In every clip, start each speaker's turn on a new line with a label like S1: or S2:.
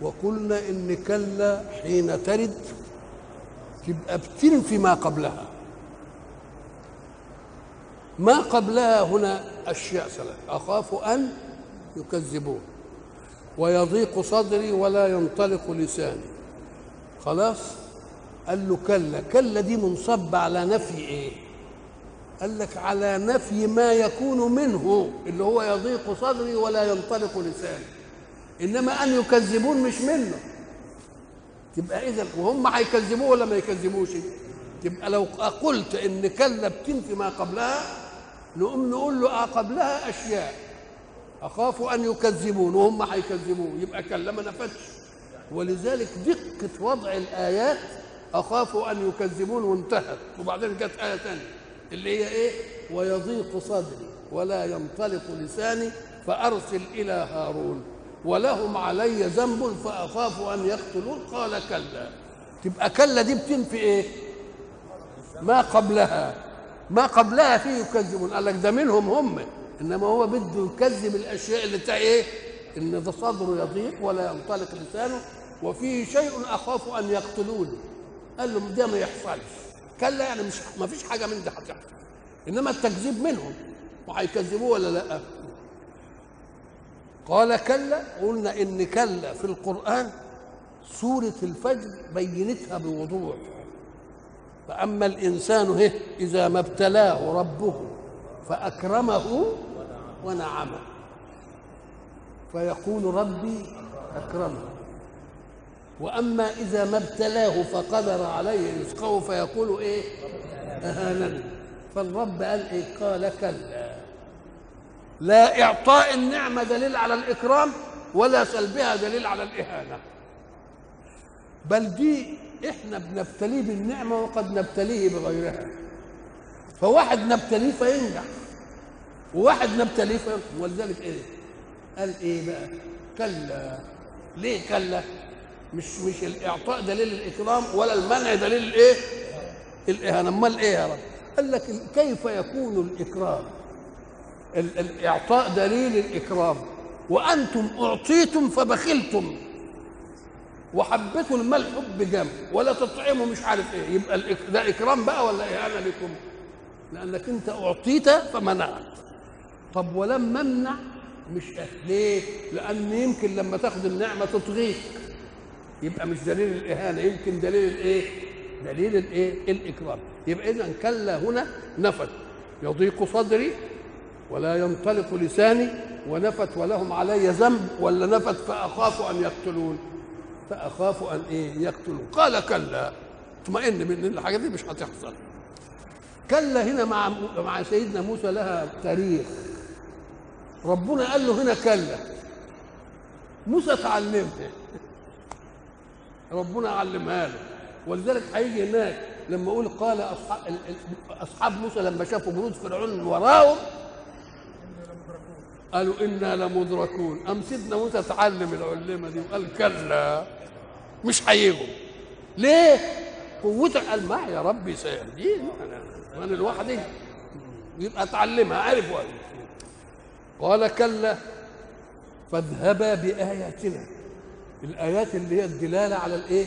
S1: وقلنا إن كلا حين ترد تبقى بتنفي ما قبلها. ما قبلها هنا أشياء ثلاث أخاف أن يكذبون. ويضيق صدري ولا ينطلق لساني. خلاص؟ قال له كلا. كلا دي منصب على نفي إيه؟ قال لك على نفي ما يكون منه اللي هو يضيق صدري ولا ينطلق لساني. إنما أن يكذبون مش منه. تبقى اذا وهم هيكذبوه ولا ما يكذبوش؟ تبقى لو قلت إن كلا بتنفي ما قبلها نقوم نقول له آه قبلها أشياء. أخاف أن يكذبون وهم هيكذبوه. يبقى كلا ما نفتش ولذلك دقة وضع الآيات أخاف أن يكذبون وانتهت. وبعدين جت آية ثانية اللي هي إيه؟ ويضيق صدري ولا ينطلق لساني فأرسل إلى هارون. ولهم علي ذنب فأخاف أن يقتلون. قال كلا. تبقى كلا دي بتنفي إيه؟ ما قبلها. ما قبلها فيه يكذبون. قال لك ده منهم هم. إنما هو بده يكذب الأشياء اللي بتاع إيه؟ إن ده صدره يضيق ولا ينطلق لسانه وفيه شيء أخاف أن يقتلوني قال له ده ما يحصلش. كلا يعني مش ما فيش حاجة من ده هتحصل. إنما التكذيب منهم. وهيكذبوه ولا لأ؟ قال كلا قلنا إن كلا في القرآن سورة الفجر بينتها بوضوح. فأما الإنسان هه إذا ما ابتلاه ربه فأكرمه ونعمه. فيقول ربي أكرمه. وأما إذا ما ابتلاه فقدر عليه رزقه فيقول إيه؟ أهانني. فالرب قال إيه؟ قال كلا. لا إعطاء النعمة دليل على الإكرام ولا سلبها دليل على الإهانة. بل دي إحنا بنبتليه بالنعمة وقد نبتليه بغيرها. فواحد نبتليه فينجح وواحد نبتليه فينجح ولذلك إيه؟ قال إيه بقى؟ كلا. ليه كلا؟ مش مش الإعطاء دليل الإكرام ولا المنع دليل الإيه؟ الإهانة. أمال إيه يا رب؟ قال لك كيف يكون الإكرام؟ ال- الإعطاء دليل الإكرام. وأنتم أعطيتم فبخلتم. وحبيتوا المال حب جم ولا تطعموا مش عارف إيه. يبقى ده إكرام بقى ولا اهانه لكم لأنك أنت أعطيت فمنعت. طب ولم امنع مش. ليه؟ لأن يمكن لما تاخد النعمة تطغيك. يبقى مش دليل الإهانة. يمكن دليل الإيه؟ دليل الإيه؟ الإكرام. يبقى اذا كلا هنا نفت. يضيق صدري ولا ينطلق لساني ونفت ولهم علي ذنب ولا نفت فأخاف أن يقتلون. فأخاف أن إيه؟ يقتلون. قال كلا. اطمئن من الحاجات دي مش هتحصل. كلا هنا مع مع سيدنا موسى لها تاريخ. ربنا قال له هنا كلا. موسى تعلمها ربنا علمها له. ولذلك هيجي هناك لما أقول قال اصحاب أصحاب موسى لما شافوا جنود فرعون وراهم قالوا إنا لمدركون. أم سيدنا موسى تعلم العلمة دي وقال كلا مش هيجوا ليه؟ قوتك قال ما يا ربي سيهدين أنا لوحدي. يبقى اتعلمها عارف وقال قال كلا فاذهبا بآياتنا. الآيات اللي هي الدلالة على الإيه؟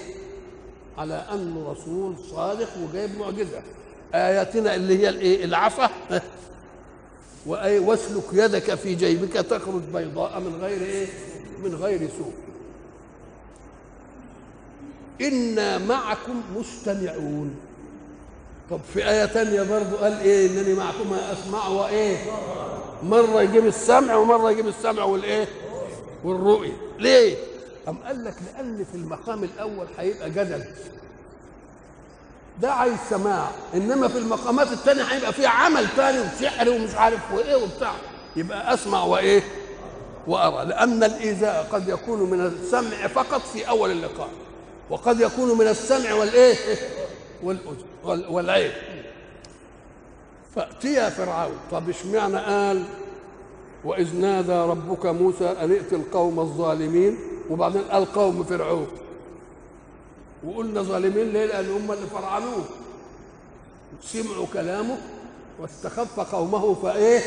S1: على انه رسول صادق وجايب معجزة. آياتنا اللي هي الإيه؟ العفة. وأي واسلك يدك في جيبك تخرج بيضاء من غير إيه؟ من غير سوء. إنا معكم مستمعون. طب في آية تانية برضو قال إيه؟ إنني معكم أسمع وإيه؟ مرة يجيب السمع ومرة يجيب السمع والإيه؟ والرؤية. ليه؟ أم قال لك لأن في المقام الأول هيبقى جدل. ده عايز سماع. إنما في المقامات التانية هيبقى فيها عمل تاني وسحر ومش عارف وإيه وبتاع. يبقى أسمع وإيه؟ وأرى. لأن الإيذاء قد يكون من السمع فقط في أول اللقاء. وقد يكون من السمع والإيه؟ والعين. فاتيا فرعون. طب إشمعنى قال وإذ نادى ربك موسى أن ائت القوم الظالمين؟ وبعدين قال قوم فرعون. وقلنا ظالمين ليه؟ لأن هم اللي فرعنوه. سمعوا كلامه واستخف قومه فإيه؟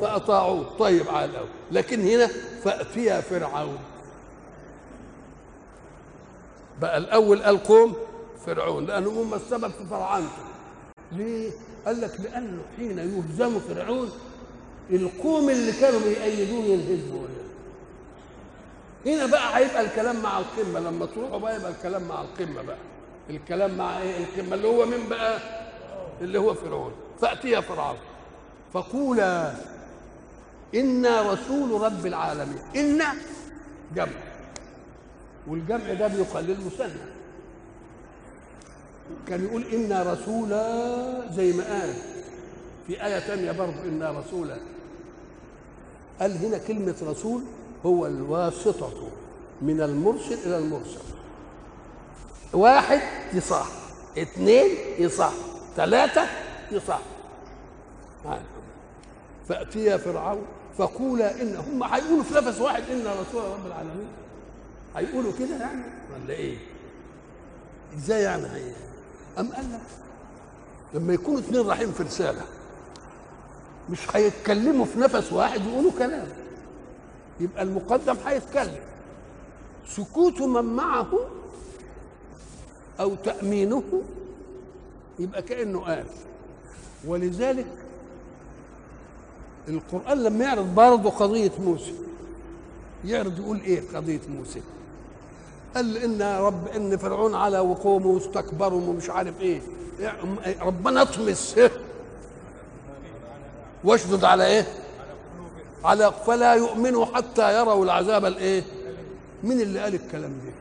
S1: فأطاعوه. طيب على الأول لكن هنا فاتيا فرعون. بقى الأول قال قوم فرعون لانهم هم السبب في فرعنته ليه؟ قال لك لأنه حين يهزم فرعون القوم اللي كانوا بيأيدوه ينهزموا هنا بقى هيبقى الكلام مع القمة. لما تروحوا بقى يبقى الكلام مع القمة بقى. الكلام مع إيه؟ القمة اللي هو مين بقى؟ اللي هو فرعون. فأتيا فرعون. فقولا إنا رسول رب العالمين. إنا جمع. والجمع ده بيقلل مثنى كان يقول إنا رسولا زي ما قال. في آية تانية برضه إنا رسولا. قال هنا كلمة رسول. هو الواسطة من المرسل إلى المرسل. واحد يصح اثنين يصح ثلاثة يصح فأتيا فرعون فقولا إن هم هيقولوا في نفس واحد إنا رسول رب العالمين. هيقولوا كده يعني؟ ولا إيه؟ إزاي يعني؟ هي؟ أم قال لك؟ لما يكونوا اثنين رايحين في رسالة مش هيتكلموا في نفس واحد يقولوا كلام. يبقى المقدم هيتكلم. سكوت من معه أو تأمينه يبقى كأنه قال. ولذلك القرآن لما يعرض برضه قضية موسى. يعرض يقول إيه قضية موسى؟ قال إن رب إن فرعون على وقومه واستكبروا ومش عارف إيه. ربنا اطمس. واشدد على إيه؟ على فلا يؤمنوا حتى يروا العذاب الايه؟ مين اللي قال الكلام ده.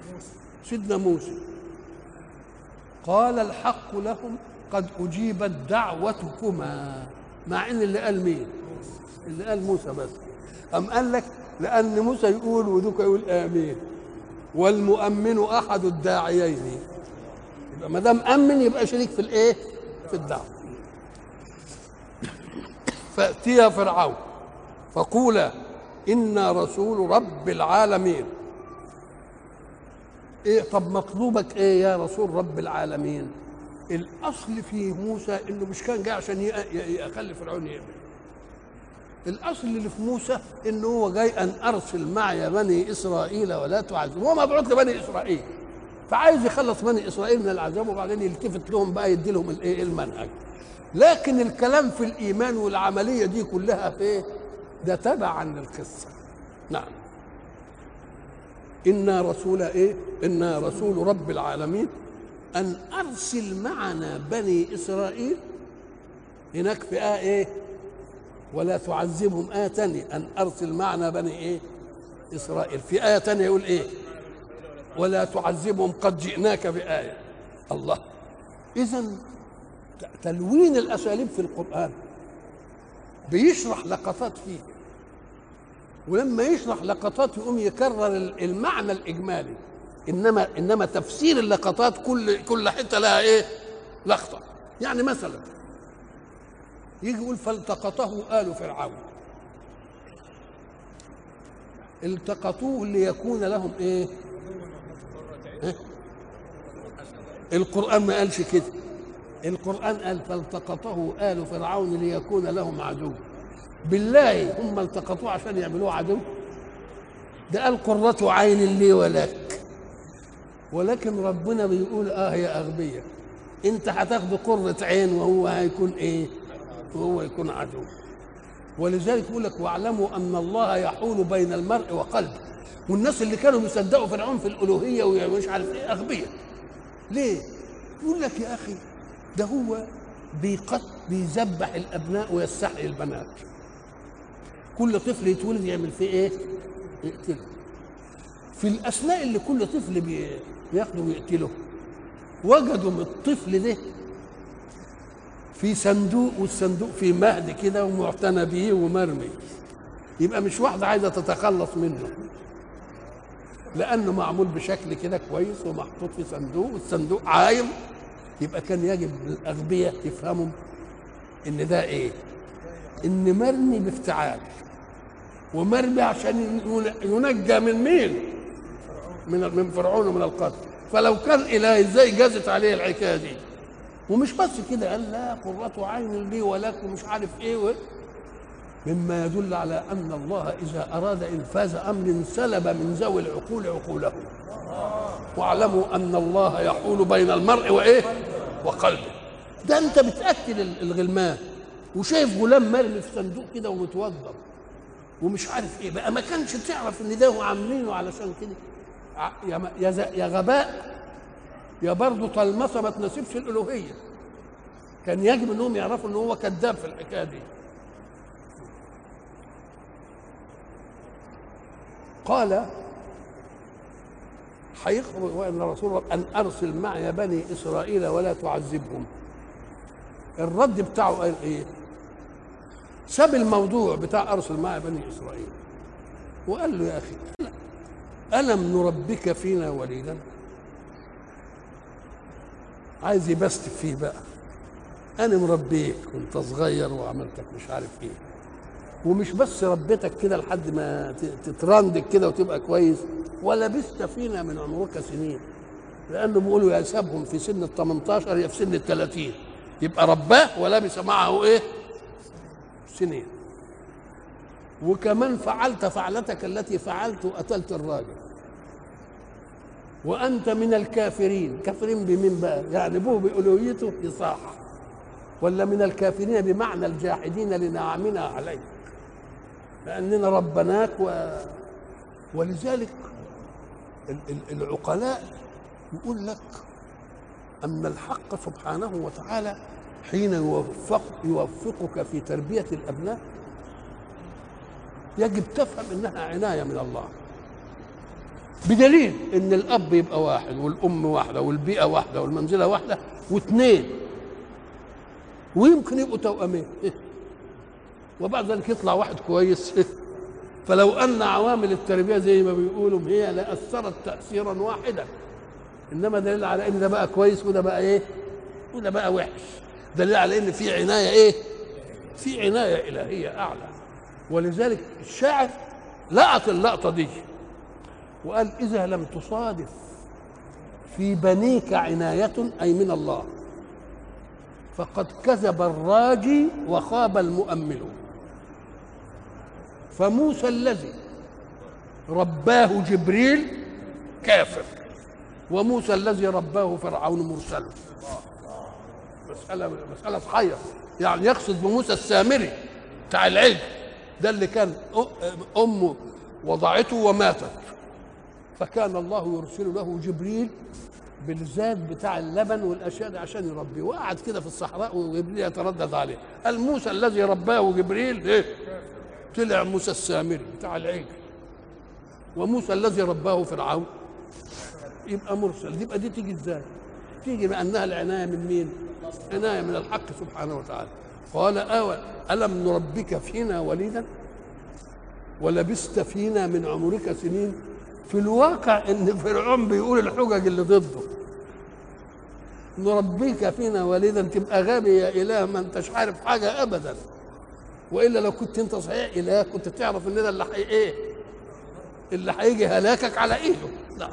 S1: سيدنا موسى قال الحق لهم قد أجيبت دعوتكما. مع إن اللي قال مين؟ اللي قال موسى بس. أم قال لك لأن موسى يقول ودوك يقول آمين. والمؤمن أحد الداعيين. يبقى ما دام أمن يبقى شريك في الإيه؟ في الدعوة. فاتيا فرعون. فقولا إنا رسول رب العالمين. إيه طب مطلوبك إيه يا رسول رب العالمين؟ الأصل في موسى إنه مش كان جاي عشان يخلي فرعون يؤمن الأصل اللي في موسى إنه هو جاي أن أرسل معي بني إسرائيل ولا تعذب هو مبعوث لبني إسرائيل. فعايز يخلص بني إسرائيل من العذاب وبعدين يلتفت لهم بقى يدي لهم الايه المنهج. لكن الكلام في الإيمان والعملية دي كلها في إيه؟ ده تبعا للقصه نعم. إنا رسول إيه؟ إنا رسول رب العالمين. أن أرسل معنا بني إسرائيل. هناك في آه إيه؟ ولا تعذبهم. آية تانية. أن أرسل معنا بني إيه؟ إسرائيل. في آية تانية يقول إيه؟ ولا تعذبهم. قد جئناك بآية الله. إذا تلوين الأساليب في القرآن. بيشرح لقطات فيه. ولما يشرح لقطات يقوم يكرر المعنى الإجمالي إنما إنما تفسير اللقطات كل كل حتة لها إيه؟ لقطة يعني مثلا يجي يقول فالتقطه آل فرعون. التقطوه ليكون لهم إيه؟ ها؟ القرآن ما قالش كده. القرآن قال فالتقطه آل فرعون ليكون لهم عدو. بالله هم التقطوه عشان يعملوه عدو. ده قال قرة عين لي ولك. ولكن ربنا بيقول آه يا أغبية أنت هتاخد قرة عين وهو هيكون إيه؟ وهو يكون عدو. ولذلك يقول لك واعلموا أن الله يحول بين المرء وقلبه. والناس اللي كانوا بيصدقوا في الألوهية ومش عارف إيه اغبياء ليه؟ يقول لك يا أخي ده هو بيقت بيذبح الأبناء ويستحيي البنات. كل طفل يتولد يعمل فيه إيه؟ يقتله. في الأثناء اللي كل طفل بي- بياخده ويقتله وجدوا من الطفل ده في صندوق والصندوق فيه مهد كده ومعتنى بيه ومرمي. يبقى مش واحدة عايزة تتخلص منه لأنه معمول بشكل كده كويس ومحطوط في صندوق والصندوق عايم. يبقى كان يجب الاغبياء يفهموا إن ده إيه؟ ان مرمي بافتعال ومرمي عشان ينجى من مين؟ من من فرعون ومن القتل. فلو كان اله إزاي جازت عليه الحكاية دي. ومش بس كده قال لا قرة عين لي ولك ومش عارف إيه. مما يدل على أن الله إذا أراد إنفاذ أمر سلب من ذوي العقول عقولهم واعلموا أن الله يحول بين المرء وإيه؟ وقلبه. ده أنت بتاكل الغلمان. وشايف غلام مرمي في صندوق كده ومتوضب ومش عارف إيه. بقى ما كانش تعرف إن ده عاملينه علشان كده. يا يا غباء يا برضه طلمسه ما تناسبش الألوهية. كان يجب إنهم يعرفوا إن هو كذاب في الحكاية دي. قال هيخرج وإن رسول أن أرسل معي بني إسرائيل ولا تعذبهم. الرد بتاعه قال إيه؟ ساب الموضوع بتاع ارسل معي بني إسرائيل. وقال له يا أخي ألم نربك فينا وليدا؟ عايز يبستف فيه بقى. أنا مربيك وأنت صغير وعملتك مش عارف إيه. ومش بس ربيتك كده لحد ما تترندك كده وتبقى كويس ولبست فينا من عمرك سنين. لأنه بيقولوا يسابهم في سن ال 18 يا في سن ال 30 يبقى رباه ولبس معه إيه؟ سنين. وكمان فعلت فعلتك التي فعلت وقتلت الراجل. وأنت من الكافرين. كافرين بمين بقى يعني ابوه بألوهيته يصاح ولا من الكافرين بمعنى الجاحدين لنعمنا عليك. لأننا ربناك و... ولذلك العقلاء يقول لك أن الحق سبحانه وتعالى حين يوفق يوفقك في تربية الأبناء يجب تفهم إنها عناية من الله. بدليل إن الأب يبقى واحد والأم واحدة والبيئة واحدة والمنزلة واحدة واثنين. ويمكن يبقوا توأمين. وبعد ذلك يطلع واحد كويس. فلو أن عوامل التربية زي ما بيقولوا هي لاثرت تاثيرا واحدا إنما دليل على إن ده بقى كويس وده بقى إيه؟ وده بقى وحش. دليل على إن في عناية إيه؟ في عناية إلهية أعلى. ولذلك الشاعر لقط اللقطة دي وقال إذا لم تصادف في بنيك عناية أي من الله فقد كذب الراجي وخاب المؤمل. فموسى الذي رباه جبريل كافر وموسى الذي رباه فرعون مرسل. مسألة مسألة صحيحة يعني يقصد بموسى السامري بتاع العلم. ده اللي كان أمه وضعته وماتت. فكان الله يرسل له جبريل بالزاد بتاع اللبن والأشياء دي عشان يربيه. وقعد كده في الصحراء وجبريل يتردد عليه. قال موسى الذي رباه جبريل إيه؟ طلع موسى السامري بتاع العجل وموسى الذي رباه فرعون. يبقى مرسل. يبقى دي تيجي إزاي؟ تيجي بأنها العناية من مين؟ عناية من الحق سبحانه وتعالى. قال أول ألم نربك فينا وليدا؟ ولبست فينا من عمرك سنين؟ في الواقع إن فرعون بيقول الحجج اللي ضده. نربيك فينا وليدا؟ تبقى غبي يا إله ما أنتش عارف حاجة ابدا. وإلا لو كنت أنت صحيح إله كنت تعرف إن ده اللي حي إيه اللي هيجي هلاكك على إيده. لا.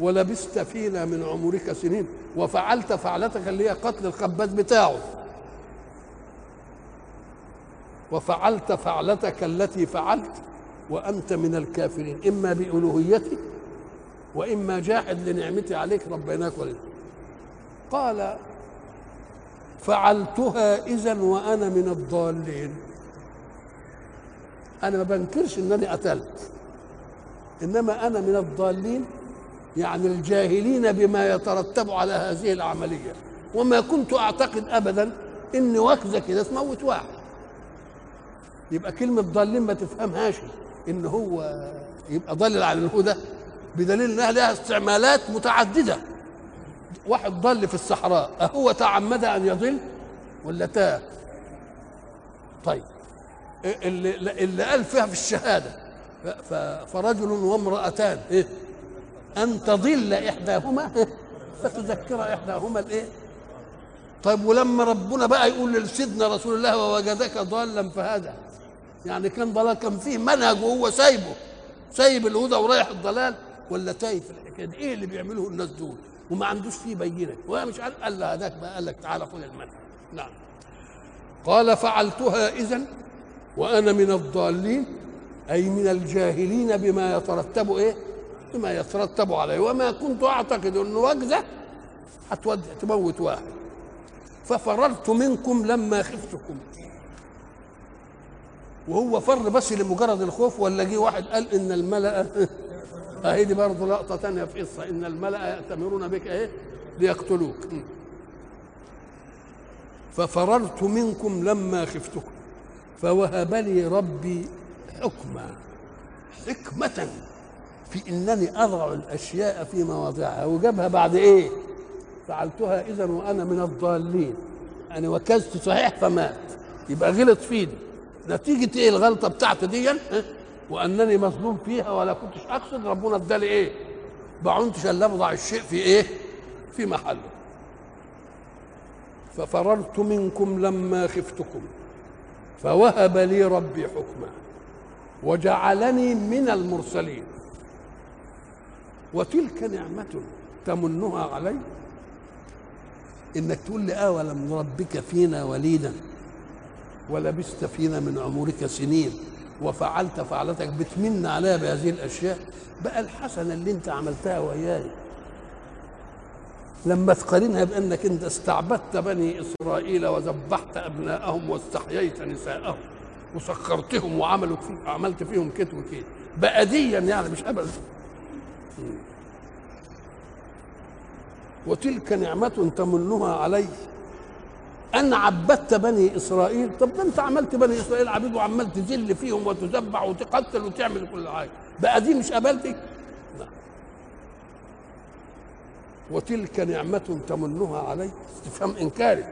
S1: ولبست فينا من عمرك سنين وفعلت فعلتك اللي هي قتل الخباز بتاعه. وفعلت فعلتك التي فعلت وأنت من الكافرين إما بالوهيتي وإما جاحد لنعمتي عليك ربيناك ولد قال فعلتها اذا وأنا من الضالين. أنا ما بنكرش إنني قتلت إنما أنا من الضالين يعني الجاهلين بما يترتب على هذه العملية. وما كنت أعتقد ابدا إن وكزة كده تموت واحد. يبقى كلمة ضالين ما تفهمهاش. إن هو يبقى ضلل على الهدى بدليل انها لها استعمالات متعددة. واحد ضل في الصحراء أهو تعمد أن يضل ولا تاه طيب. اللي, اللي قال فيها في ف- فرجل وامرأتان. إيه؟ أن تضل إحداهما؟ فتذكر إحداهما الإيه؟ طيب ولما ربنا بقى يقول لسيدنا رسول الله ووجدك ضالا فهدى يعني كان ضلال كان فيه منهج وهو سايبه سايب الهدى ورايح الضلال ولا تايه في الحكاية دي إيه اللي بيعمله الناس دول؟ وما عندوش فيه بينة. وهو مش عارف قال هداك بقى قال لك تعالى خد المنهج. نعم. قال فعلتها اذا وأنا من الضالين أي من الجاهلين بما يترتب إيه؟ بما يترتب عليه. وما كنت أعتقد أن وجزة هتودي تموت واحد. ففررت منكم لما خفتكم. وهو فر بس لمجرد الخوف ولا جه واحد قال إن الملأ أهي دي برضه لقطة تانية في قصة. إن الملأ يأتمرون بك إيه؟ ليقتلوك. ففررت منكم لما خفتكم. فوهب لي ربي حكما. حكمة. في إنني أضع الأشياء في مواضعها. وجابها بعد إيه؟ فعلتها اذا وأنا من الضالين. أنا وكزت صحيح فمات. يبقى غلط فيني. نتيجة إيه الغلطة بتاعته دي؟ وأنني مظلوم فيها ولا كنتش أقصد. ربنا ادالي إيه؟ بعونتش الا أضع الشيء في إيه؟ في محله. ففررت منكم لما خفتكم. فوهب لي ربي حكما. وجعلني من المرسلين. وتلك نعمة تمنها علي انك تقول لي آه ولم نربك فينا وليدا ولبست فينا من عمرك سنين وفعلت فعلتك بتمن عليها بهذه الأشياء. بقى الحسنة اللي أنت عملتها وياي. لما تقارنها بأنك أنت استعبدت بني إسرائيل وذبحت أبناءهم واستحييت نساءهم وسخرتهم وعملوا فيك عملت فيهم كده وكده. بأديا يعني مش ابدا. وتلك نعمة تمنها علي أن عبدت بني إسرائيل. طب ده أنت عملت بني إسرائيل عبيد وعمال تذل فيهم وتذبح وتقتل وتعمل كل حاجة. بقى دي مش قبلتي لا وتلك نعمة تمنها علي استفهام إنكاري.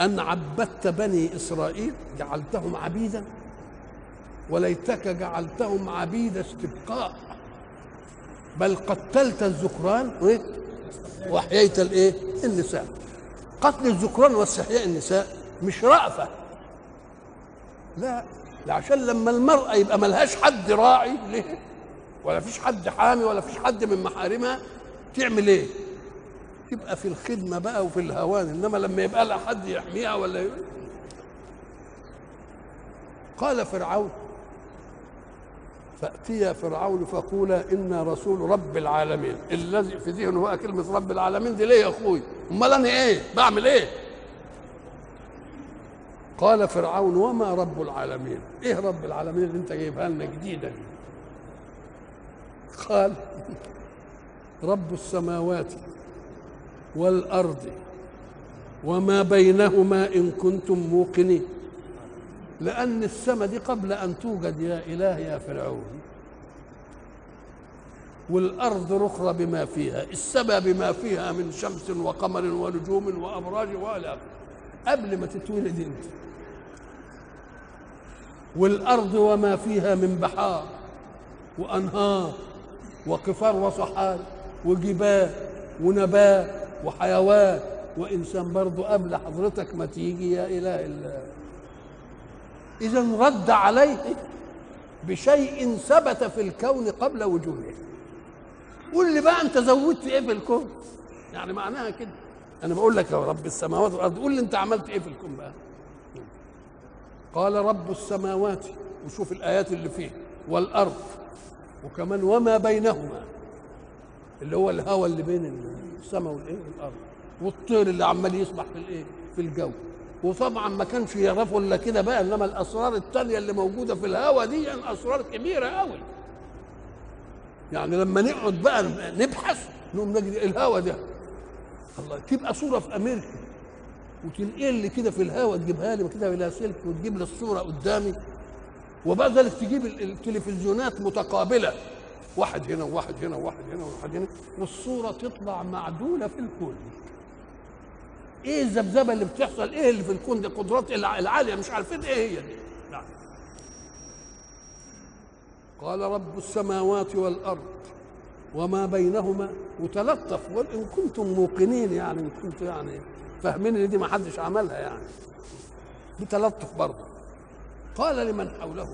S1: أن عبدت بني إسرائيل جعلتهم عبيدا. وليتك جعلتهم عبيد استبقاء. بل قتلت الذكران وإيه؟ وأحييت الإيه؟ النساء. قتل الذكران واستحياء النساء مش رأفة. لا عشان لما المرأة يبقى ملهاش حد راعي ليه؟ ولا فيش حد حامي ولا فيش حد من محارمها تعمل إيه؟ تبقى في الخدمة بقى وفي الهوان. إنما لما يبقى لها حد يحميها ولا ي... قال فرعون فأتيا فرعون فقولا إنا رسول رب العالمين. الذي في ذهنه بقى كلمة رب العالمين دي ليه يا أخوي؟ أمال أنا إيه؟ بعمل إيه؟ قال فرعون وما رب العالمين؟ إيه رب العالمين اللي أنت جايبها لنا جديدة دي؟ قال رب السماوات والأرض وما بينهما إن كنتم موقنين. لأن السماء دي قبل أن توجد يا إله يا فرعون. والأرض رخرة بما فيها السماء بما فيها من شمس وقمر ونجوم وأبراج وإلى قبل ما تتولد أنت. والأرض وما فيها من بحار وأنهار وقفار وصحاري وجبال ونبات وحيوان. وإنسان برضه قبل حضرتك ما تيجي يا إله الله. إذا رد عليه بشيء ثبت في الكون قبل وجوده. قول لي بقى أنت زودت إيه في الكون؟ يعني معناها كده. أنا بقول لك يا رب السماوات والأرض قول لي أنت عملت إيه في الكون بقى؟ قال رب السماوات وشوف الآيات اللي فيه والأرض وكمان وما بينهما اللي هو الهواء اللي بين السماء والإيه والأرض والطير اللي عمال يسبح في الإيه؟ في الجو. وطبعا ما كانش يعرفوا إلا كده بقى إنما الأسرار التانية اللي موجودة في الهواء دي يعني أسرار كبيرة قوي يعني لما نقعد بقى نبحث نقوم نجد الهواء ده؟ الله تبقى صورة في أمريكا. وتنقل لي كده في الهواء تجيبها لي كده بلا سلك وتجيب لي الصورة قدامي. وبعد ذلك تجيب التلفزيونات متقابلة. واحد هنا وواحد هنا وواحد هنا وواحد هنا. والصورة تطلع معدولة في الكون إيه الذبذبة اللي بتحصل؟ إيه اللي في الكون دي قدرات العالية؟ مش عارفين إيه هي دي. نعم. قال رب السماوات والأرض وما بينهما وتلطف وقال ان كنتم موقنين يعني إن كنتم يعني فاهمين إن دي ما حدش عملها يعني. بتلطف برضه. قال لمن حوله؟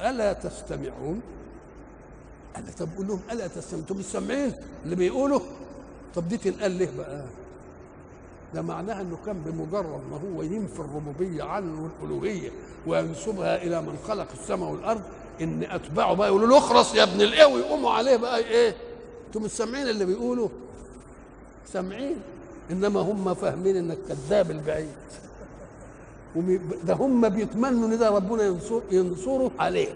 S1: ألا تستمعون؟ قال طب قول لهم؟ ألا تستمعون؟ أنتم مش سامعين اللي بيقولوا؟ طب دي تنقال ليه بقى؟ ده معناها إنه كان بمجرد ما هو ينفي الربوبية عنه والالوهيه وينسبها إلى من خلق السماء والأرض ان اتباعه بقى يقولوا له اخرس يا ابن الايه ويقوموا عليه بقى إيه؟ أنتم مش سامعين اللي بيقولوا؟ سامعين؟ إنما هم فاهمين إنك كذاب البعيد. ده هم بيتمنوا إن ده ربنا ينصر ينصره عليك.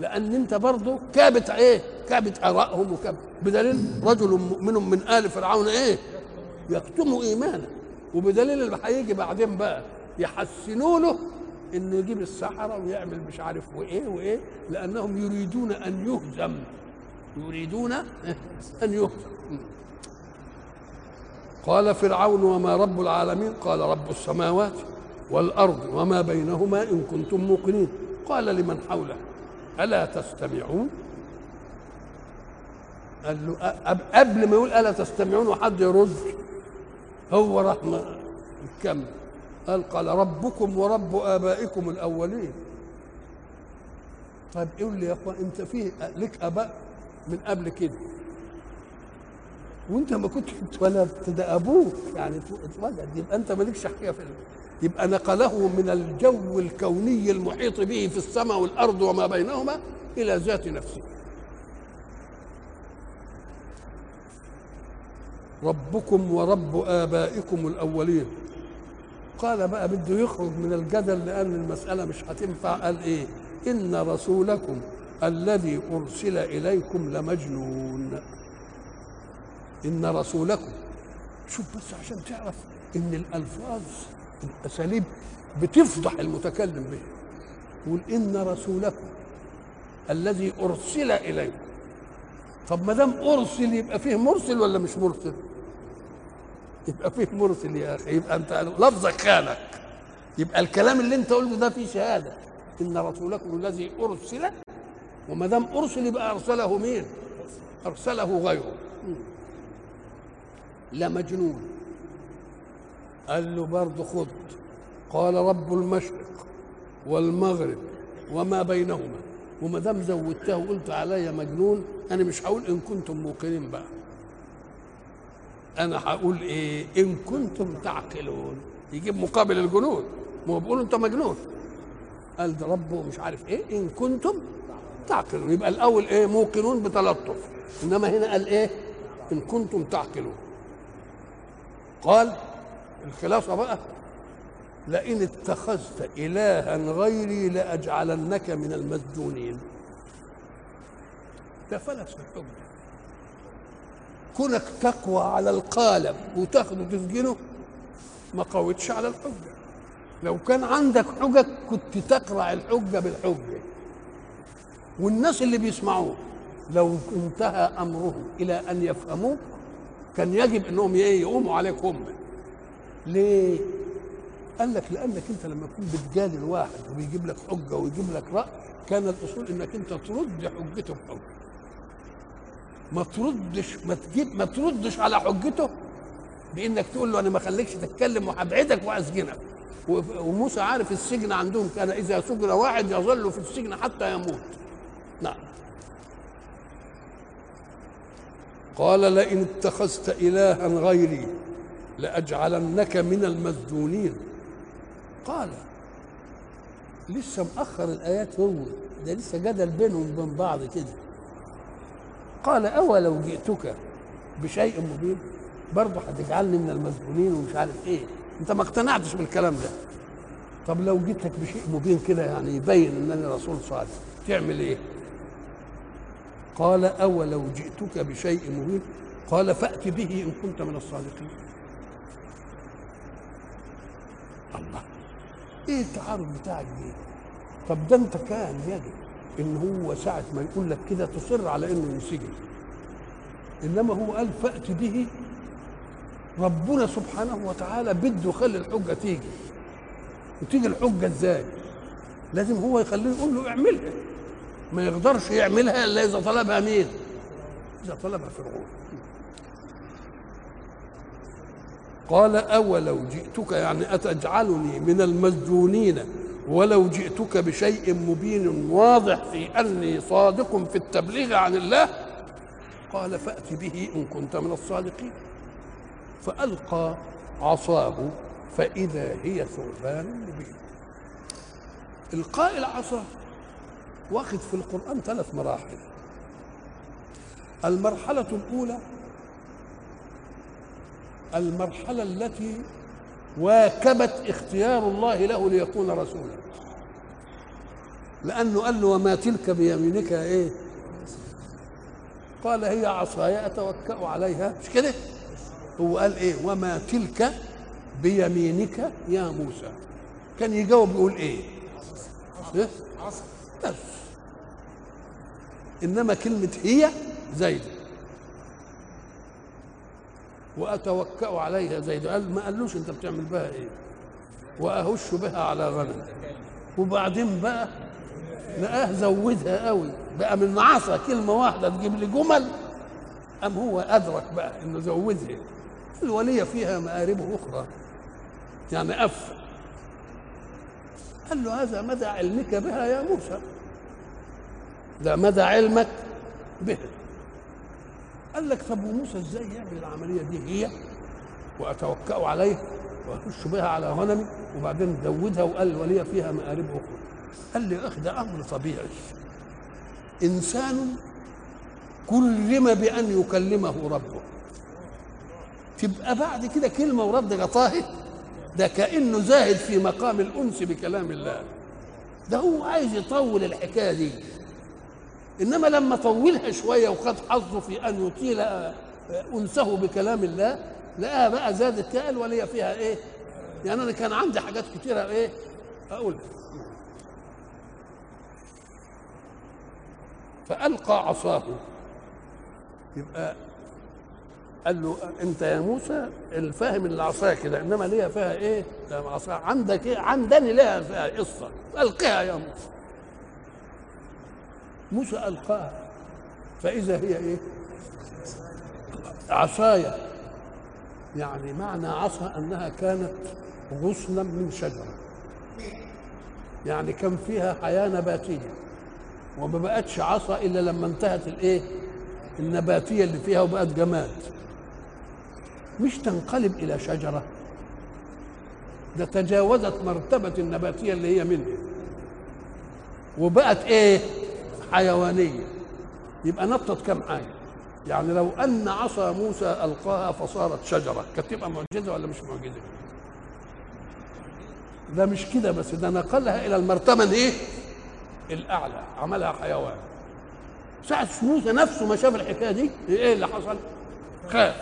S1: لأن أنت برضه كابت إيه؟ كابت ارائهم وكابت بدليل رجل مؤمن من آل فرعون إيه؟ يكتم إيمانه. وبدليل اللي هيجي بعدين بقى يحسنوا له إنه يجيب السحرة ويعمل مش عارف وإيه وإيه لأنهم يريدون أن يهزم. يريدون أن يهزم. قال فرعون وما رب العالمين؟ قال رب السماوات والأرض وما بينهما إن كنتم موقنين. قال لمن حوله؟ ألا تستمعون؟ قال له قبل ما يقول ألا تستمعون وحد يرد هو راح يكمل قال قال ربكم ورب آبائكم الأولين. طيب قول لي يا إخوان أنت فيه لك اباء من قبل كده. وأنت ما كنت اتولدت ده أبوك يعني اتولد. يبقى أنت مالكش حقيقه في يبقى نقله من الجو الكوني المحيط به في السماء والأرض وما بينهما إلى ذات نفسه. ربكم ورب آبائكم الأولين. قال بقى بده يخرج من الجدل لأن المسألة مش هتنفع. قال إيه؟ إن رسولكم الذي أرسل إليكم لمجنون. إن رسولكم. شوف بس عشان تعرف إن الألفاظ الأساليب بتفضح المتكلم به. يقول إن رسولكم الذي أرسل إليكم. طب ما دام أرسل يبقى فيه مرسل ولا مش مرسل؟ يبقى فيه مرسل يا أخي يبقى أنت لفظك خانك يبقى الكلام اللي أنت قلته ده فيه شهادة. إن رسولكم الذي أرسل وما دام أرسل يبقى أرسله مين؟ أرسله غيره. لا مجنون. قال له برضه خذ قال رب المشرق والمغرب وما بينهما. وما دام زودتها وقلت عليا مجنون أنا مش هقول إن كنتم موقنين بقى. أنا هقول إيه؟ إن كنتم تعقلون. يجيب مقابل الجنون ما هو بيقولوا أنت مجنون. قال ده ربه مش عارف إيه. إن كنتم تعقلون. يبقى الأول إيه؟ موقنون بتلطف. إنما هنا قال إيه؟ إن كنتم تعقلون. قال الخلاصه بقى لئن اتخذت إلها غيري لأجعلنك من المسجونين. ده فلس الحجة. كونك تقوى على القالب وتاخده تسجنه ما قوتش على الحجة. لو كان عندك حجج كنت تقرع الحجة بالحجة. والناس اللي بيسمعوه لو انتهى أمرهم إلى أن يفهموك كان يجب إنهم إيه يقوموا عليك هم. ليه؟ قال لك لأنك أنت لما تكون بتجادل واحد وبيجيب لك حجة ويجيب لك رأي كان الأصول إنك أنت ترد حجته بحجه ما تردش ما تجيب ما تردش على حجته بإنك تقول له أنا ما خليكش تتكلم وهبعدك واسجنك وموسى عارف السجن عندهم كان إذا سجن واحد يظل في السجن حتى يموت. نعم. قال لئن اتخذت الها غيري لأجعلنك من المسجونين قال لسه مأخر الآيات هو ده لسه جدل بينهم وبين بعض كده. قال أولو جئتك بشيء مبين؟ برضه هتجعلني من المسجونين ومش عارف إيه. أنت ما اقتنعتش بالكلام ده. طب لو جيتك بشيء مبين كده يعني يبين انني رسول صالح تعمل إيه؟ قال اولو جئتك بشيء مبين؟ قال فأت به إن كنت من الصادقين. الله. إيه التعارض بتاعك دي؟ طب ده أنت كان يجب إن هو ساعة ما يقول لك كده تصر على إنه ينسجن إنما هو قال فأت به ربنا سبحانه وتعالى بده يخلي الحجة تيجي. وتيجي الحجة إزاي؟ لازم هو يخليه يقول له اعملها. ما يقدرش يعملها إلا إذا طلبها مين؟ إذا طلبها فرعون. قال أولو جئتك يعني أتجعلني من المسجونين ولو جئتك بشيء مبين واضح في أني صادق في التبليغ عن الله قال فأت به إن كنت من الصادقين. فألقى عصاه فإذا هي ثعبان مبين. إلقاء العصا واخد في القرآن ثلاث مراحل. المرحلة الأولى المرحلة التي واكبت اختيار الله له ليكون رسولا. لأنه قال له وما تلك بيمينك إيه؟ قال هي عصاي أتوكأ عليها. مش كده؟ هو قال إيه؟ وما تلك بيمينك يا موسى. كان يجاوب يقول إيه؟ إيه؟ بس. إنما كلمة هي زيد. وأتوكأ عليها زيد. قال ما قالوش أنت بتعمل بها إيه؟ وأهش بها على غنم. وبعدين بقى لقاه زودها قوي. بقى من عصا كلمة واحدة تجيب لي جمل. ام هو أدرك بقى إنه زودها. الوليه فيها مآرب أخرى. يعني أف. قال له هذا مدى علمك بها يا موسى؟ ده مدى علمك بها. قال لك طب وموسى إزاي يعمل العملية دي؟ هي وأتوكأ عليه واخش بها على غنمي وبعدين زودها وقال ولي فيها مآرب أخرى. قال لي أخي ده أمر طبيعي. إنسان كلم بأن يكلمه ربه. تبقى بعد كده كلمة ورد غطاه ده كأنه زاهد في مقام الأنس بكلام الله. ده هو عايز يطول الحكاية دي. إنما لما طولها شوية وخد حظه في أن يطيل انسه بكلام الله لقاها بقى زادت قال ولي فيها إيه؟ يعني أنا كان عندي حاجات كتيرة إيه؟ أقول. فألقى عصاه. يبقى قال له أنت يا موسى الفاهم اللي عصايا كده إنما ليها فيها إيه؟ عصا عندك إيه؟ عندني ليها فيها قصة. القها يا موسى. موسى القاها فإذا هي إيه؟ عصايا يعني معنى عصا أنها كانت غصنا من شجرة. يعني كان فيها حياة نباتية. وما بقتش عصا إلا لما انتهت الإيه؟ النباتية اللي فيها وبقت جماد. مش تنقلب إلى شجرة. ده تجاوزت مرتبة النباتية اللي هي منها. وبقت إيه؟ حيوانيه يبقى نطت كم حاجة يعني لو أن عصا موسى ألقاها فصارت شجرة كانت تبقى معجزة ولا مش معجزة؟ ده مش كده بس ده نقلها إلى المرتبة إيه الأعلى عملها حيوان. ساعة موسى نفسه ما شاف الحكاية دي إيه اللي حصل؟ خاف.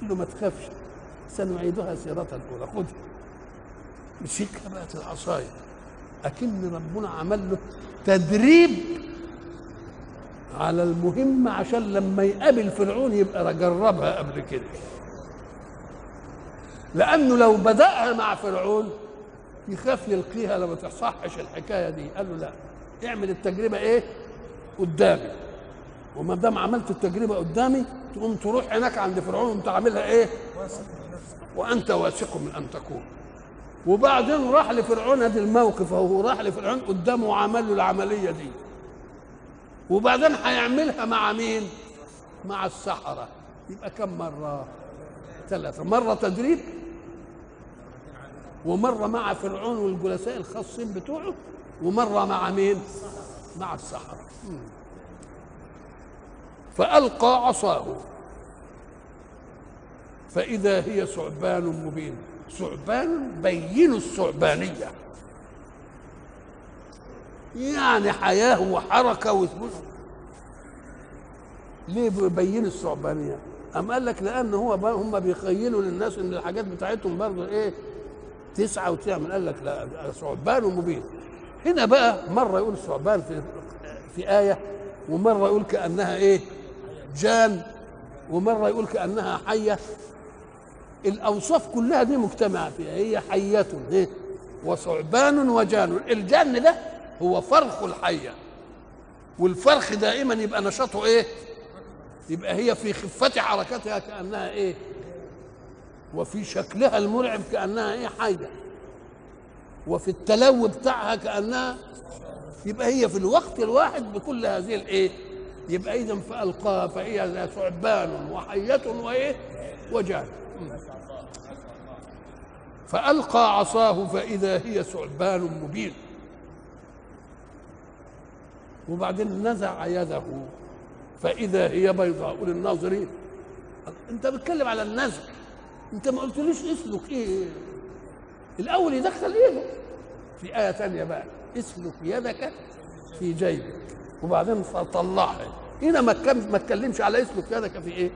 S1: قال له ما تخافش سنعيدها سيرتها الأولى. خذها مسكها بقت العصاية. أكن ربنا عمل له تدريب على المهمة عشان لما يقابل فرعون يبقى جربها قبل كده. لأنه لو بدأها مع فرعون يخاف يلقيها لما تصحش الحكاية دي. قال له لا اعمل التجربة إيه؟ قدامي. وما دام عملت التجربة قدامي تقوم تروح هناك عند فرعون وانت عاملها إيه وأنت واثق من أن تكون. وبعدين راح لفرعون ادي الموقف اهو راح لفرعون قدامه وعمل له العملية دي. وبعدين هيعملها مع مين؟ مع السحرة. يبقى كم مرة؟ ثلاثة. مرة تدريب ومرة مع فرعون والجلساء الخاصين بتوعه ومرة مع مين؟ مع السحرة. فألقى عصاه. فإذا هي ثعبان مبين. ثعبان بين الثعبانية. يعني حياة وحركة وثبوت. ليه بيبين الثعبانية؟ أم قال لك لأن هو هم بيخيلوا للناس إن الحاجات بتاعتهم برضه إيه؟ تسعة وتعمل قال لك لا ثعبان مبين. هنا بقى مرة يقول ثعبان في في آية ومرة يقول كأنها إيه؟ جان. ومرة يقول كأنها حية. الأوصاف كلها دي مجتمعه فيها هي حية إيه؟ وثعبان وجان. الجان ده هو فرخ الحية. والفرخ دائما يبقى نشاطه إيه؟ يبقى هي في خفة حركتها كأنها إيه؟ وفي شكلها المرعب كأنها إيه؟ حية. وفي التلو بتاعها كأنها يبقى هي في الوقت الواحد بكل هذه الإيه؟ يبقى اذا فألقاها فهي ثعبان وحية وإيه؟ وجان. فألقى عصاه فإذا هي ثعبان مبين. وبعدين نزع يده فإذا هي بيضاء للناظرين. أنت بتتكلم على النزع. أنت ما قلتليش اسلك إيه؟ الأول يدخل إيده في آية تانية بقى اسلك يدك في جيبك. وبعدين طلعها هنا ما ما على اسلك يدك في إيه؟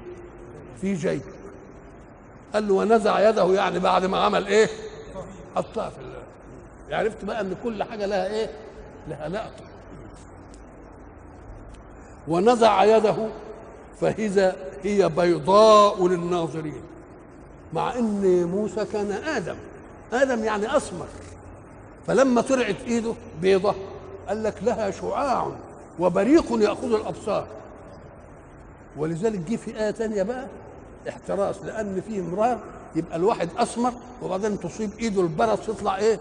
S1: في جيبك. قال له ونزع يده يعني بعد ما عمل إيه؟ حطها في الله عرفت بقى إن كل حاجة لها إيه؟ لها لقطه ونزع يده فإذا هي بيضاء للناظرين. مع إن موسى كان آدم. آدم يعني أسمر. فلما طلعت إيده بيضة قال لك لها شعاع وبريق يأخذ الأبصار. ولذلك جه في آية ثانية بقى احتراس لأن فيه امرار يبقى الواحد أسمر وبعدين تصيب إيده البرص يطلع إيه؟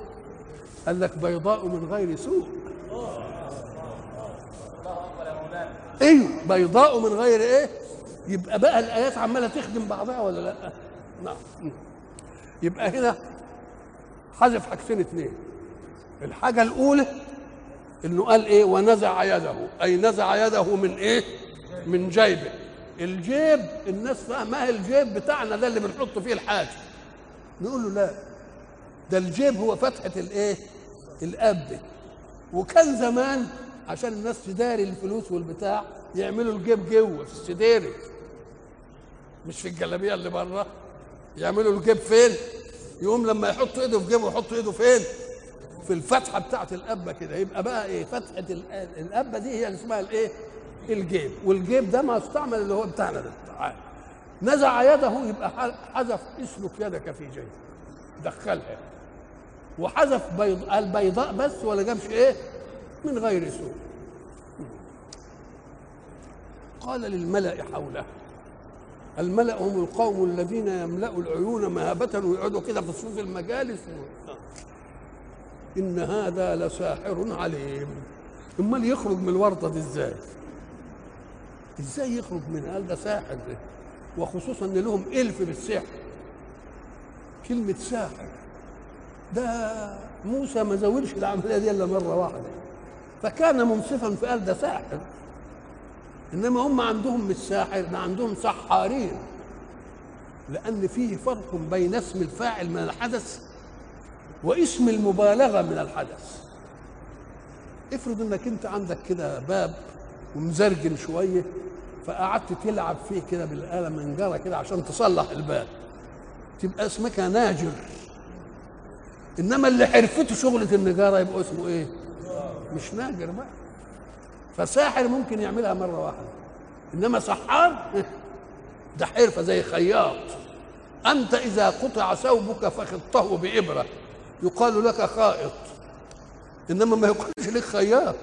S1: قال لك بيضاء من غير سوء. أيوه بيضاء من غير إيه؟ يبقى بقى الآيات عمالة تخدم بعضها ولا لأ؟ نعم. يبقى هنا حذف حاجتين اثنين الحاجة الأولى إنه قال إيه؟ ونزع يده. أي نزع يده من إيه؟ من جيبه. الجيب الناس فاهمها الجيب بتاعنا ده اللي بنحط فيه الحاجة. نقول له لا ده الجيب هو فتحة الإيه؟ الأب. وكان زمان عشان الناس تداري الفلوس والبتاع يعملوا الجيب جوه في السديري مش في الجلابية اللي بره يعملوا الجيب فين؟ يقوم لما يحط إيده في جيبه يحط إيده فين؟ في الفتحة بتاعت القبه كده. يبقى بقى إيه؟ فتحة القبه دي هي اللي اسمها الإيه؟ الجيب والجيب ده ما استعمل اللي هو بتاعنا ده. نزع يده يبقى حذف اسلك يدك في جيبك دخلها. وحذف بيض البيضاء بس ولا جابش إيه؟ من غير سوء. قال للملأ حوله. الملأ هم القوم الذين يملأوا العيون مهابة ويقعدوا كده في صفوف المجالس. و... إن هذا لساحر عليم. أمال يخرج من الورطة دي إزاي؟ إزاي يخرج من قال ده ساحر ده؟ وخصوصا إن لهم إلف بالسحر. كلمة ساحر. ده موسى ما زودش العملية دي إلا مرة واحدة. فكان منصفا في قال ده ساحر. إنما هم عندهم مش ساحر ده عندهم سحارين. لأن فيه فرق بين اسم الفاعل من الحدث واسم المبالغة من الحدث. افرض إنك أنت عندك كده باب ومزرجن شوية فقعدت تلعب فيه كده بالآلة منجره كده عشان تصلح الباب. تبقى اسمك ناجر. إنما اللي حرفته شغلة النجاره يبقى اسمه إيه؟ مش ناجر بقى. فساحر ممكن يعملها مرة واحدة. إنما سحار؟ ده حرفة زي خياط. أنت إذا قطع ثوبك فخطه بإبرة. يقال لك خائط. إنما ما يقالش لك خياط.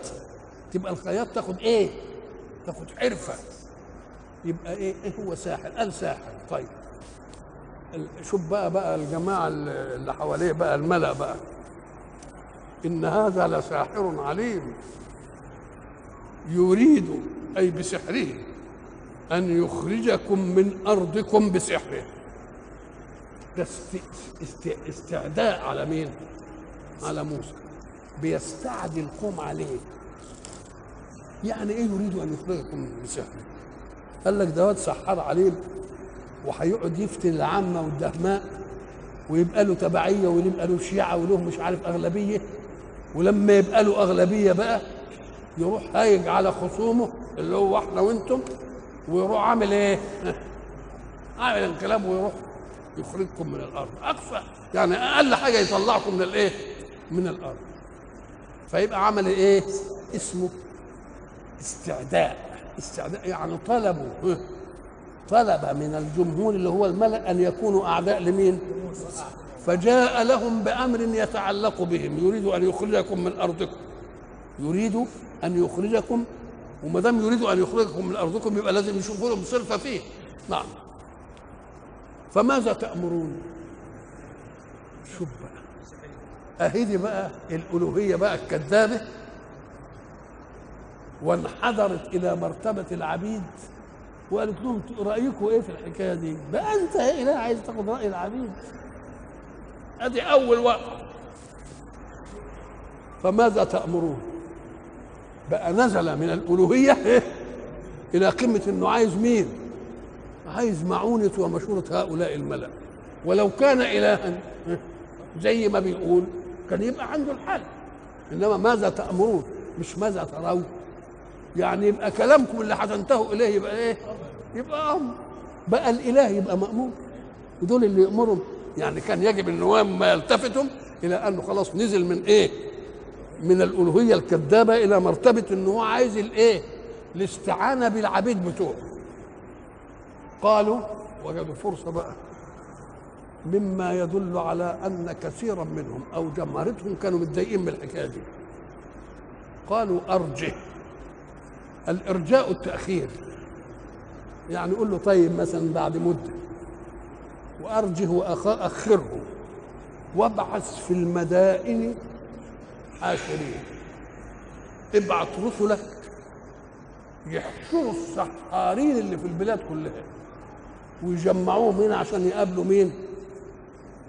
S1: تبقى الخياط تاخد إيه؟ تاخد حرفة. يبقى إيه؟ إيه هو ساحر؟ قال ساحر. طيب. شوف بقى بقى الجماعة اللي حواليه بقى الملأ بقى. إن هذا لساحر عليم. يريد أي بسحره أن يخرجكم من أرضكم بسحره. ده است... استعداء على مين؟ على موسى. بيستعدي القوم عليه. يعني إيه يريد أن يخرجكم بسحره قال لك ده واد سحار عليم وهيقعد يفتن العامة والدهماء ويبقى له تبعية ويبقى له شيعة وله مش عارف أغلبية ولما يبقى له أغلبية بقى يروح هايج على خصومه اللي هو إحنا وإنتم ويروح عامل إيه؟ عامل انقلاب ويروح يخرجكم من الأرض أقصى يعني أقل حاجة يطلعكم من الإيه؟ من الأرض فيبقى عمل إيه؟ اسمه استعداء استعداء يعني طلبوا طلب من الجمهور اللي هو الملأ أن يكونوا أعداء لمين؟ فجاء لهم بأمر يتعلق بهم. يريد أن يخرجكم من أرضكم. يريد أن يخرجكم وما دام يريد أن يخرجكم من أرضكم يبقى لازم يشوفوا لهم صرفة فيه. نعم. فماذا تأمرون؟ شوف بقى. أهدي بقى الألوهية بقى الكذابة. وانحدرت إلى مرتبة العبيد وقالت لهم رأيكم إيه في الحكاية دي؟ بقى أنت يا إله عايز تاخد رأي العبيد. أدي أول وقت. فماذا تأمرون؟ بقى نزل من الألوهية إلى قمة إنه عايز مين؟ عايز معونة ومشورة هؤلاء الملأ. ولو كان الها زي ما بيقول كان يبقى عنده الحل. إنما ماذا تأمرون؟ مش ماذا ترون. يعني يبقى كلامكم اللي هتنتهوا إليه يبقى إيه؟ يبقى أمر بقى الإله يبقى مامور ودول اللي يأمرهم. يعني كان يجب النوام ما يلتفتهم إلى أنه خلاص نزل من إيه؟ من الألوهية الكذابة إلى مرتبة إن هو عايز الإيه؟ الاستعانة بالعبيد بتوعه. قالوا وجدوا فرصة بقى. مما يدل على أن كثيرا منهم أو جمهرتهم كانوا متضايقين من الحكاية دي. قالوا أرجه. الإرجاء التاخير يعني قول له طيب مثلا بعد مدة. وأرجه واخره وابعث في المدائن حاشرين ابعث رسلك. يحشروا السحارين اللي في البلاد كلها. ويجمعوهم هنا عشان يقابلوا مين؟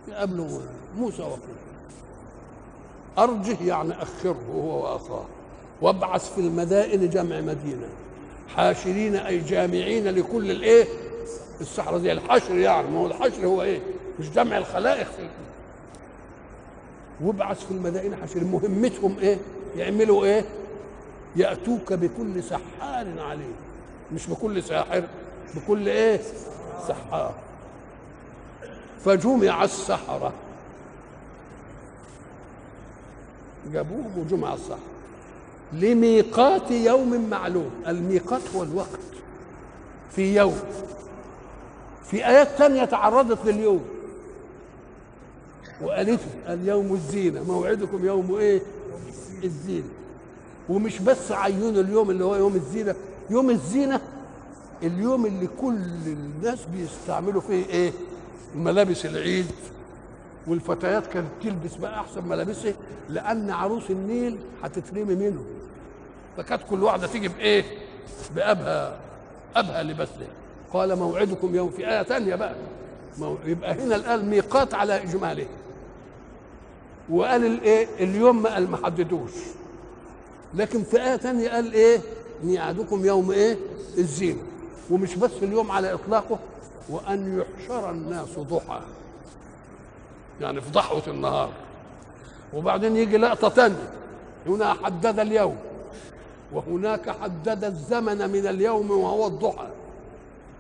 S1: يقابلوا موسى وقومه أرجه يعني أخره هو وأخاه. وابعث في المدائن جمع مدينة حاشرين أي جامعين لكل الإيه؟ السحرة زي الحشر يعني ما هو الحشر هو إيه؟ مش جمع الخلائق في وابعث في المدائن حاشرين مهمتهم إيه؟ يعملوا إيه؟ يأتوك بكل سحار عليم مش بكل ساحر بكل إيه؟ سحار فجمع السحرة جابوهم وجمع السحرة لميقات يوم معلوم. الميقات هو الوقت. في يوم. في آيات تانية تعرضت لليوم. وقالت اليوم الزينة. موعدكم يوم إيه؟ الزينة. ومش بس عينوا اليوم اللي هو يوم الزينة. يوم الزينة اليوم اللي كل الناس بيستعملوا فيه إيه؟ ملابس العيد. والفتيات كانت تلبس بقى أحسن ملابسها لأن عروس النيل هتترمي منه فكانت كل واحدة تيجي بإيه؟ بأبها أبها لبسها قال موعدكم يوم في آية ثانية بقى. يبقى هنا الآن ميقات على إجماله. وقال الإيه؟ اليوم ما قال ما حددوش. لكن في آية ثانية قال إيه؟ ميعادكم يوم إيه؟ الزينه ومش بس اليوم على إطلاقه وأن يحشر الناس ضحى. يعني في ضحوه النهار. وبعدين يجي لقطة ثانية هنا حدد اليوم. وهناك حدد الزمن من اليوم وهو الضحى.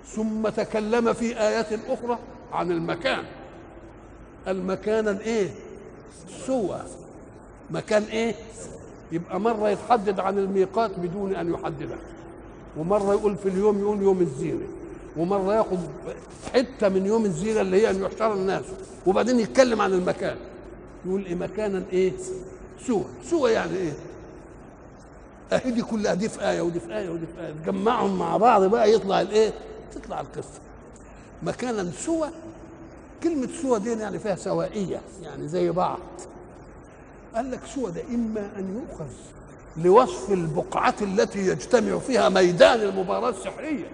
S1: ثم تكلم في آيات أخرى عن المكان. المكان إيه سوى. مكان إيه؟ يبقى مرة يتحدد عن الميقات بدون أن يحدده. ومرة يقول في اليوم يقول يوم الزينة. ومرة ياخد حتة من يوم الزينة اللي هي أن يحشر الناس وبعدين يتكلم عن المكان. يقول إيه مكانا إيه؟ سوى. سوى يعني إيه؟ أهي دي كلها دي في آية ودي في آية ودي في آية. تجمعهم مع بعض بقى يطلع الإيه؟ تطلع القصة. مكانا سوى كلمة سوى دي يعني فيها سوائية يعني زي بعض. قال لك سوى ده إما أن يؤخذ لوصف البقعة التي يجتمع فيها ميدان المباراة السحرية.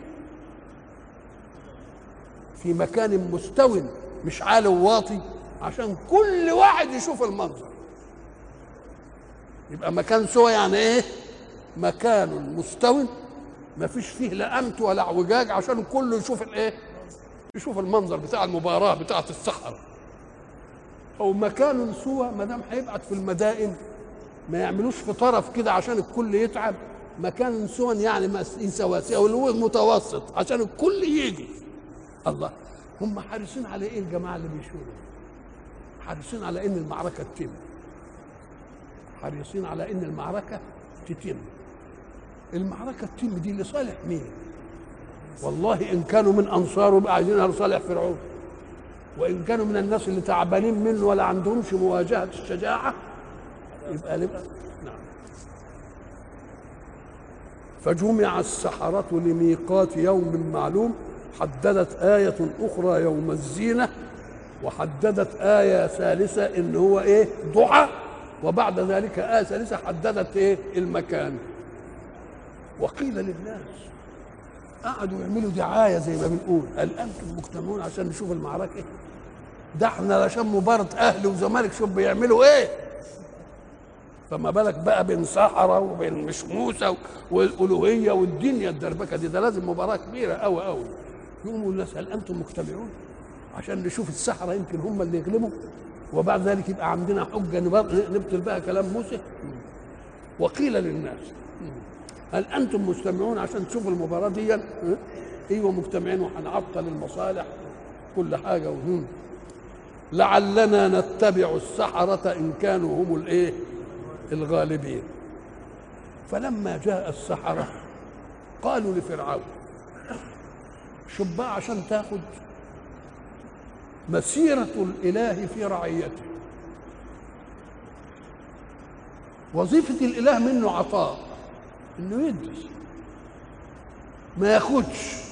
S1: في مكان مستو مش عالي وواطي عشان كل واحد يشوف المنظر. يبقى مكان سوى يعني إيه؟ مكان مستو ما فيش فيه لا أمت ولا اعوجاج عشان كله يشوف الإيه؟ يشوف المنظر بتاع المباراة بتاعة الصحراء أو مكان سوى ما دام هيبعت في المدائن ما يعملوش في طرف كده عشان الكل يتعب. مكان سوى يعني سواسية أو اللي هو متوسط عشان الكل يجي. الله. هم حريصين على إيه الجماعة اللي بيشوروا حريصين على إن المعركة تتم. حريصين على إن المعركة تتم. المعركة تتم دي لصالح مين؟ والله إن كانوا من انصاره يبقى عايزين لصالح فرعون. وإن كانوا من الناس اللي تعبانين منه ولا عندهمش مواجهة الشجاعة يبقى نبقى نعم. فجمع السحرة لميقات يوم معلوم حددت آية أخرى يوم الزينة وحددت آية ثالثة إن هو إيه؟ ضحى وبعد ذلك آية ثالثة حددت إيه؟ المكان. وقيل للناس قعدوا يعملوا دعاية زي ما بنقول. هل أنتم مجتمعون عشان نشوف المعركة؟ ده إحنا عشان مباراة أهلي وزمالك شوف بيعملوا إيه؟ فما بالك بقى بين سحرة وبين مش موسى والألوهية والدنيا الدربكة دي؟ ده لازم مباراة كبيرة أوي أوي. يقوموا الناس هل أنتم مجتمعون عشان نشوف السحرة يمكن هم اللي يغلبوا وبعد ذلك يبقى عندنا حجة نبطل بقى كلام موسى. وقيل للناس هل أنتم مجتمعون عشان تشوفوا المباراة دي؟ أيوة مجتمعين وهنعطل المصالح كل حاجة وهم. لعلنا نتبع السحرة إن كانوا هم الإيه؟ الغالبين. فلما جاء السحرة قالوا لفرعون شوف عشان تاخد مسيرة الإله في رعيته. وظيفة الإله منه عطاء إنه يدي ما ياخدش.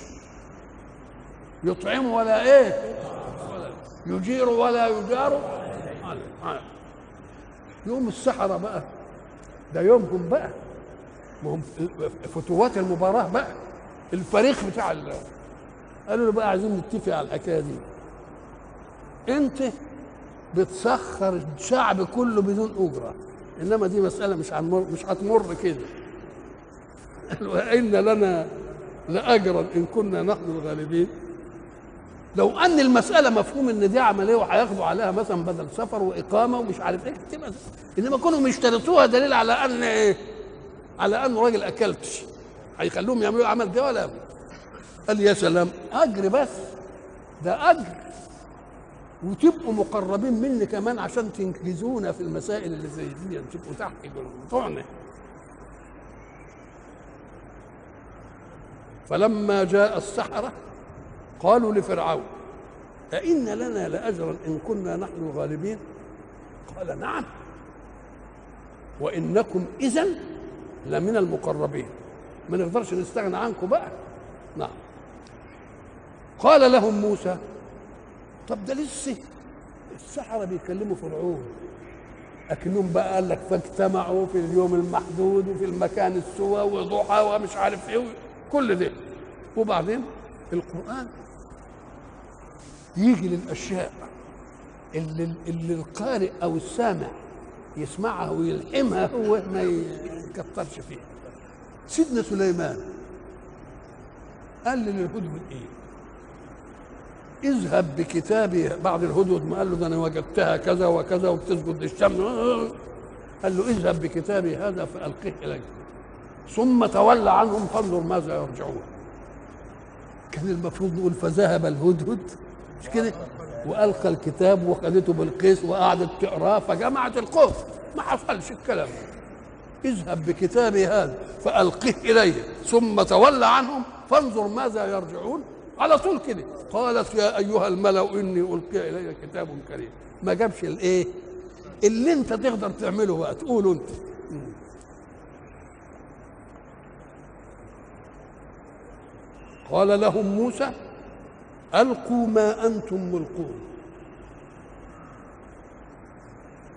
S1: يطعم ولا إيه؟ يجير ولا يجار يوم السحرة بقى. ده يومهم بقى. ما فتوات المباراة بقى. الفريق بتاع. قالوا له بقى عايزين نتفق على الحكاية دي. انت بتسخر الشعب كله بدون أجرة. إنما دي مسألة مش هنمر مش هتمر كده. وان لنا لأجرا إن كنا نحن الغالبين. لو أن المسألة مفهوم إن دي عملية وهياخدوا عليها مثلا بدل سفر وإقامة ومش عارف إيه إنما كونهم يشترطوها دليل على أن إيه؟ على انه راجل أكلتش. هيخلوهم يعملوا عمل ده ولا؟ قال يا سلام أجر بس ده أجر. وتبقوا مقربين مني كمان عشان تنجزونا في المسائل اللي زي دي تبقوا تحت بتوعنا فلما جاء السحرة قالوا لفرعون أئن لنا لأجرا إن كنا نحن الغالبين؟ قال نعم. وإنكم إذا لمن المقربين. ما نقدرش نستغنى عنكم بقى. نعم. قال لهم موسى طب ده لسه السحرة بيكلموا فرعون. لكنهم بقى قال لك فاجتمعوا في اليوم المحدود وفي المكان السوى وضحى ومش عارف إيه كل ده. وبعدين القرآن يجي للأشياء اللي, اللي القارئ أو السامع يسمعها ويلحمها هو ما يكترش فيها. سيدنا سليمان قال للهدهد إيه اذهب بكتابي بعد الهدهد ما قال له ده أنا وجدتها كذا وكذا وبتسجد للشمس. قال له اذهب بكتابي هذا فالقه إليك. ثم تولى عنهم فانظر ماذا يرجعون. كان المفروض نقول فذهب الهدهد. مش كده؟ وألقى الكتاب وخدته بالقيس وقعدت تقراه فجمعت القوم ما حصلش الكلام. اذهب بكتابي هذا فالقه اليه ثم تولى عنهم فانظر ماذا يرجعون. على طول كده. قالت يا أيها الملأ إني ألقي الي كتاب كريم. ما جابش الإيه؟ اللي أنت تقدر تعمله بقى. تقوله أنت. قال لهم موسى ألقوا ما أنتم ملقون.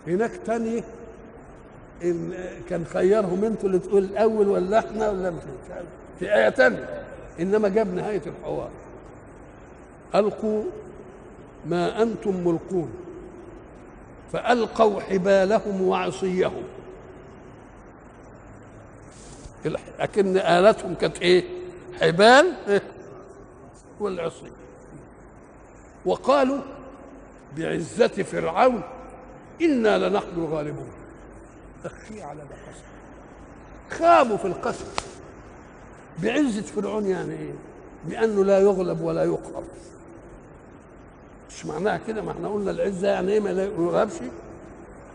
S1: هناك تاني كان خيرهم أنتوا اللي تقول الأول ولا إحنا ولا مش في آية تانية. إنما جاب نهاية الحوار. ألقوا ما أنتم ملقون فألقوا حبالهم وعصيهم. لكن آلتهم كانت إيه؟ حبال؟ والعصي. وقالوا بعزة فرعون إنا لنحن الغالبون. أخي على القسم خابوا في القسم بعزة فرعون يعني إيه؟ بأنه لا يغلب ولا يقهر مش معناها كده ما إحنا قلنا العزة يعني إيه ما لا يغلبش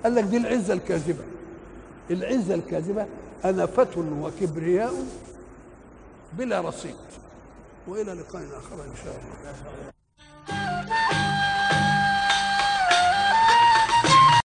S1: قال لك دي العزة الكاذبة. العزة الكاذبة أنفة وكبرياء بلا رصيد. وإلى لقاء آخر إن شاء الله.